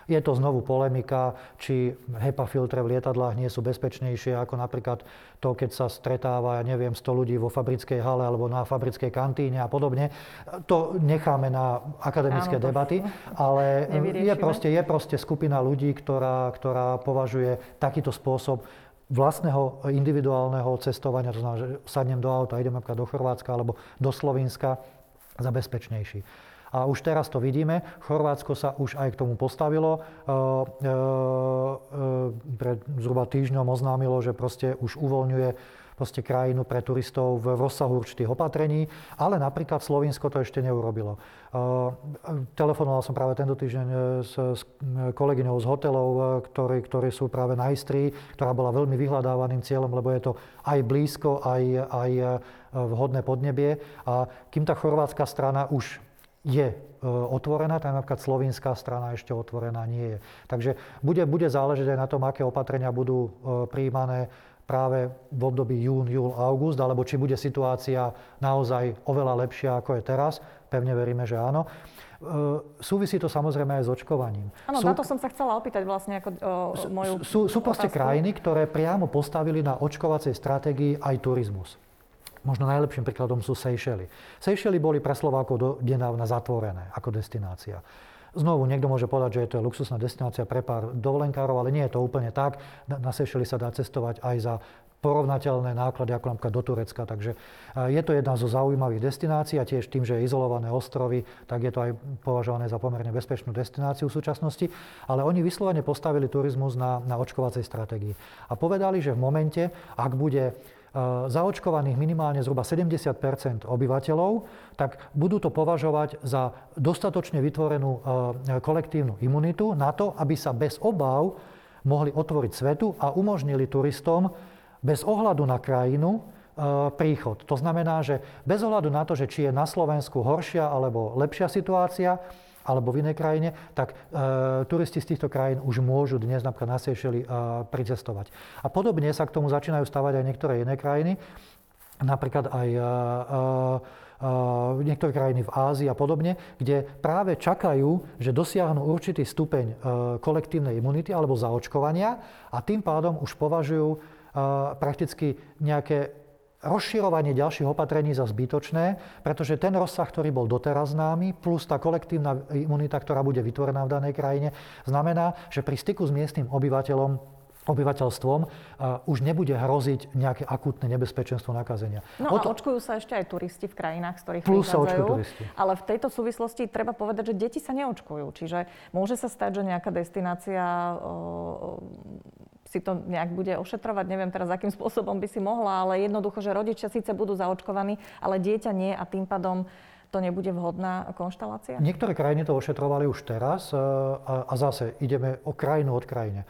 Je to znovu polemika, či HEPA filtre v lietadlách nie sú bezpečnejšie ako napríklad to, keď sa stretáva, ja neviem, 100 ľudí vo fabrickej hale alebo na fabrickej kantíne a podobne. To necháme na akademické Áno, debaty, ale je proste, je proste skupina ľudí, ktorá, ktorá považuje takýto spôsob vlastného individuálneho cestovania, to znamená, že sadnem do auta, idem napríklad do Chorvátska alebo do Slovenska, za bezpečnejší. A už teraz to vidíme. Chorvátsko sa už aj k tomu postavilo. E, e, e, pred zhruba týždňom oznámilo, že proste už uvoľňuje proste krajinu pre turistov v rozsahu určitých opatrení, ale napríklad Slovinsko to ešte neurobilo. Telefonoval som práve tento týždeň s, s kolegyňou z hotelov, ktorí, ktorí sú práve na Istrii, ktorá bola veľmi vyhľadávaným cieľom, lebo je to aj blízko, aj, aj vhodné podnebie. A kým tá chorvátska strana už je e, otvorená, tak napríklad slovinská strana ešte otvorená nie je. Takže bude, bude záležať aj na tom, aké opatrenia budú e, prijímané práve v období jún, júl, august, alebo či bude situácia naozaj oveľa lepšia, ako je teraz. Pevne veríme, že áno. E, súvisí to samozrejme aj s očkovaním. Áno, sú, na to som sa chcela opýtať vlastne ako o, moju Sú, sú proste krajiny, ktoré priamo postavili na očkovacej stratégii aj turizmus. Možno najlepším príkladom sú Seychely. Seychely boli pre Slovákov do denávna zatvorené ako destinácia. Znovu, niekto môže povedať, že je to luxusná destinácia pre pár dovolenkárov, ale nie je to úplne tak. Na Seychely sa dá cestovať aj za porovnateľné náklady ako napríklad do Turecka. Takže je to jedna zo zaujímavých destinácií a tiež tým, že je izolované ostrovy, tak je to aj považované za pomerne bezpečnú destináciu v súčasnosti. Ale oni vyslovene postavili turizmus na, na očkovacej stratégii. A povedali, že v momente, ak bude zaočkovaných minimálne zhruba 70% obyvateľov, tak budú to považovať za dostatočne vytvorenú kolektívnu imunitu na to, aby sa bez obáv mohli otvoriť svetu a umožnili turistom bez ohľadu na krajinu príchod. To znamená, že bez ohľadu na to, že či je na Slovensku horšia alebo lepšia situácia, alebo v inej krajine, tak e, turisti z týchto krajín už môžu dnes napríklad na Seychely e, pricestovať. A podobne sa k tomu začínajú stavať aj niektoré iné krajiny, napríklad aj e, e, niektoré krajiny v Ázii a podobne, kde práve čakajú, že dosiahnu určitý stupeň e, kolektívnej imunity alebo zaočkovania a tým pádom už považujú e, prakticky nejaké rozširovanie ďalších opatrení za zbytočné, pretože ten rozsah, ktorý bol doteraz známy, plus tá kolektívna imunita, ktorá bude vytvorená v danej krajine, znamená, že pri styku s miestnym obyvateľom obyvateľstvom uh, už nebude hroziť nejaké akútne nebezpečenstvo nakazenia. No to... a očkujú sa ešte aj turisti v krajinách, z ktorých Plus sa očkujú turisti. Ale v tejto súvislosti treba povedať, že deti sa neočkujú. Čiže môže sa stať, že nejaká destinácia si to nejak bude ošetrovať. Neviem teraz, akým spôsobom by si mohla, ale jednoducho, že rodičia síce budú zaočkovaní, ale dieťa nie a tým pádom to nebude vhodná konštalácia? Niektoré krajiny to ošetrovali už teraz e, a, zase ideme o krajinu od krajine.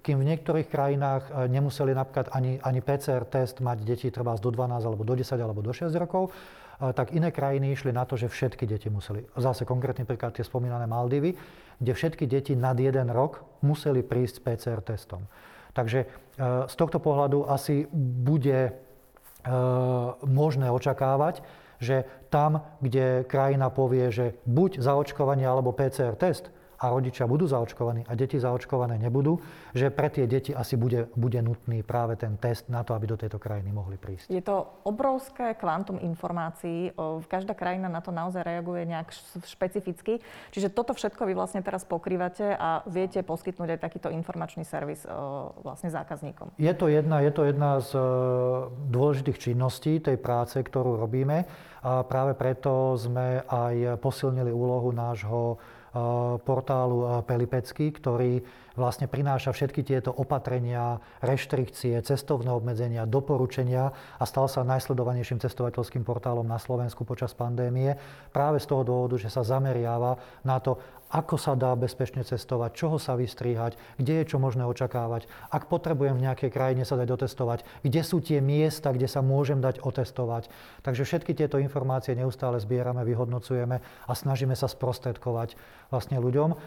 Kým v niektorých krajinách e, nemuseli napríklad ani, ani PCR test mať deti treba do 12 alebo do 10 alebo do 6 rokov, e, tak iné krajiny išli na to, že všetky deti museli. Zase konkrétny príklad tie spomínané Maldivy, kde všetky deti nad jeden rok museli prísť s PCR testom. Takže e, z tohto pohľadu asi bude e, možné očakávať, že tam, kde krajina povie, že buď zaočkovanie alebo PCR test, a rodičia budú zaočkovaní a deti zaočkované nebudú, že pre tie deti asi bude, bude nutný práve ten test na to, aby do tejto krajiny mohli prísť. Je to obrovské kvantum informácií. Každá krajina na to naozaj reaguje nejak špecificky. Čiže toto všetko vy vlastne teraz pokrývate a viete poskytnúť aj takýto informačný servis vlastne zákazníkom. Je to jedna, je to jedna z e, dôležitých činností tej práce, ktorú robíme. A práve preto sme aj posilnili úlohu nášho portálu Pelipecky, ktorý vlastne prináša všetky tieto opatrenia, reštrikcie, cestovné obmedzenia, doporučenia a stal sa najsledovanejším cestovateľským portálom na Slovensku počas pandémie. Práve z toho dôvodu, že sa zameriava na to, ako sa dá bezpečne cestovať, čoho sa vystriehať, kde je čo možné očakávať, ak potrebujem v nejakej krajine sa dať otestovať, kde sú tie miesta, kde sa môžem dať otestovať. Takže všetky tieto informácie neustále zbierame, vyhodnocujeme a snažíme sa sprostredkovať vlastne ľuďom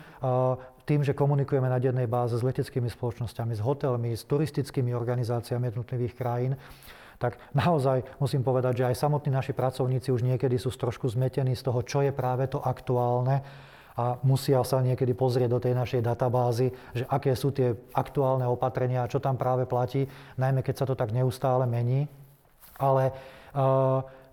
tým, že komunikujeme na dennej báze s leteckými spoločnosťami, s hotelmi, s turistickými organizáciami jednotlivých krajín, tak naozaj musím povedať, že aj samotní naši pracovníci už niekedy sú trošku zmetení z toho, čo je práve to aktuálne a musia sa niekedy pozrieť do tej našej databázy, že aké sú tie aktuálne opatrenia a čo tam práve platí, najmä keď sa to tak neustále mení. Ale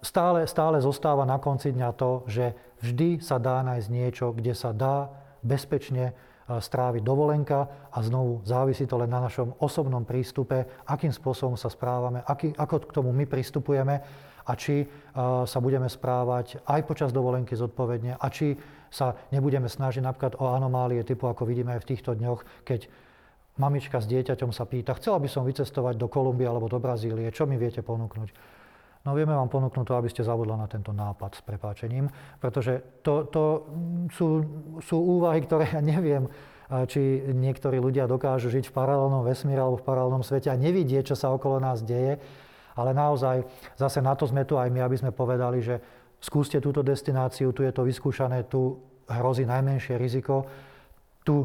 stále, stále zostáva na konci dňa to, že vždy sa dá nájsť niečo, kde sa dá bezpečne stráviť dovolenka a znovu závisí to len na našom osobnom prístupe, akým spôsobom sa správame, aký, ako k tomu my pristupujeme a či sa budeme správať aj počas dovolenky zodpovedne a či sa nebudeme snažiť napríklad o anomálie typu, ako vidíme aj v týchto dňoch, keď mamička s dieťaťom sa pýta, chcela by som vycestovať do Kolumbie alebo do Brazílie, čo mi viete ponúknuť? No vieme vám ponúknuť to, aby ste zabudla na tento nápad s prepáčením, pretože to, to sú, sú úvahy, ktoré ja neviem, či niektorí ľudia dokážu žiť v paralelnom vesmíre alebo v paralelnom svete a nevidieť, čo sa okolo nás deje. Ale naozaj, zase na to sme tu aj my, aby sme povedali, že skúste túto destináciu, tu je to vyskúšané, tu hrozí najmenšie riziko, tu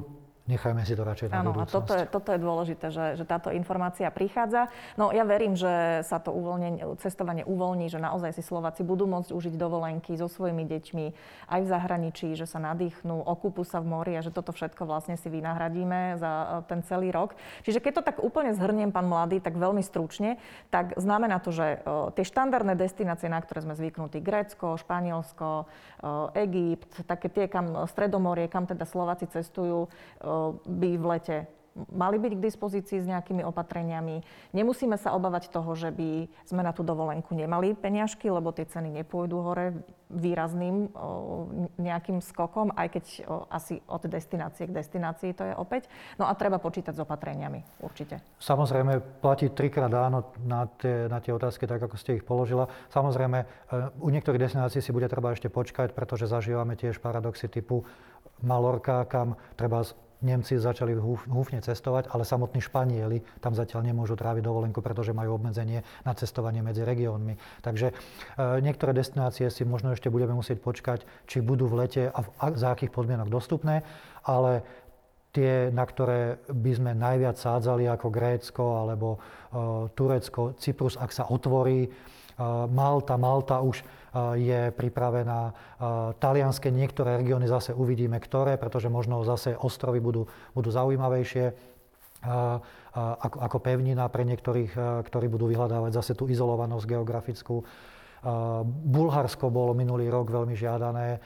Nechajme si to radšej na Áno, a toto je, toto je dôležité, že, že táto informácia prichádza. No ja verím, že sa to cestovanie uvoľní, že naozaj si Slováci budú môcť užiť dovolenky so svojimi deťmi aj v zahraničí, že sa nadýchnú, okúpu sa v mori a že toto všetko vlastne si vynahradíme za e, ten celý rok. Čiže keď to tak úplne zhrniem, pán Mladý, tak veľmi stručne, tak znamená to, že e, tie štandardné destinácie, na ktoré sme zvyknutí, Grécko, Španielsko, e, Egypt, také tie, kam Stredomorie, kam teda Slováci cestujú, by v lete mali byť k dispozícii s nejakými opatreniami. Nemusíme sa obávať toho, že by sme na tú dovolenku nemali peňažky, lebo tie ceny nepôjdu hore výrazným nejakým skokom, aj keď asi od destinácie k destinácii to je opäť. No a treba počítať s opatreniami, určite. Samozrejme, platí trikrát áno na tie, na tie otázky, tak ako ste ich položila. Samozrejme, e, u niektorých destinácií si bude treba ešte počkať, pretože zažívame tiež paradoxy typu Malorka, kam treba Nemci začali húfne cestovať, ale samotní Španieli tam zatiaľ nemôžu tráviť dovolenku, pretože majú obmedzenie na cestovanie medzi regiónmi. Takže e, niektoré destinácie si možno ešte budeme musieť počkať, či budú v lete a, v, a za akých podmienok dostupné, ale tie, na ktoré by sme najviac sádzali ako Grécko alebo e, Turecko, Cyprus, ak sa otvorí, e, Malta, Malta už je pripravená. Talianské niektoré regióny zase uvidíme, ktoré, pretože možno zase ostrovy budú, budú zaujímavejšie ako, ako pevnina pre niektorých, ktorí budú vyhľadávať zase tú izolovanosť geografickú. Bulharsko bolo minulý rok veľmi žiadané.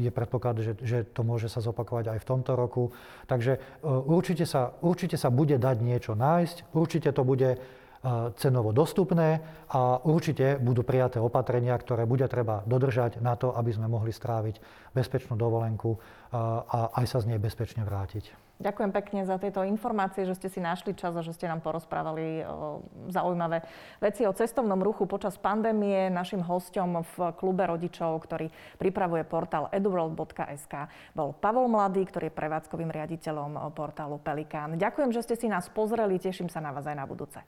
Je predpoklad, že, že to môže sa zopakovať aj v tomto roku. Takže určite sa, určite sa bude dať niečo nájsť. Určite to bude cenovo dostupné a určite budú prijaté opatrenia, ktoré bude treba dodržať na to, aby sme mohli stráviť bezpečnú dovolenku a aj sa z nej bezpečne vrátiť. Ďakujem pekne za tieto informácie, že ste si našli čas a že ste nám porozprávali zaujímavé veci o cestovnom ruchu počas pandémie. Našim hostom v klube rodičov, ktorý pripravuje portál eduworld.sk, bol Pavol Mladý, ktorý je prevádzkovým riaditeľom portálu Pelikán. Ďakujem, že ste si nás pozreli, teším sa na vás aj na budúce.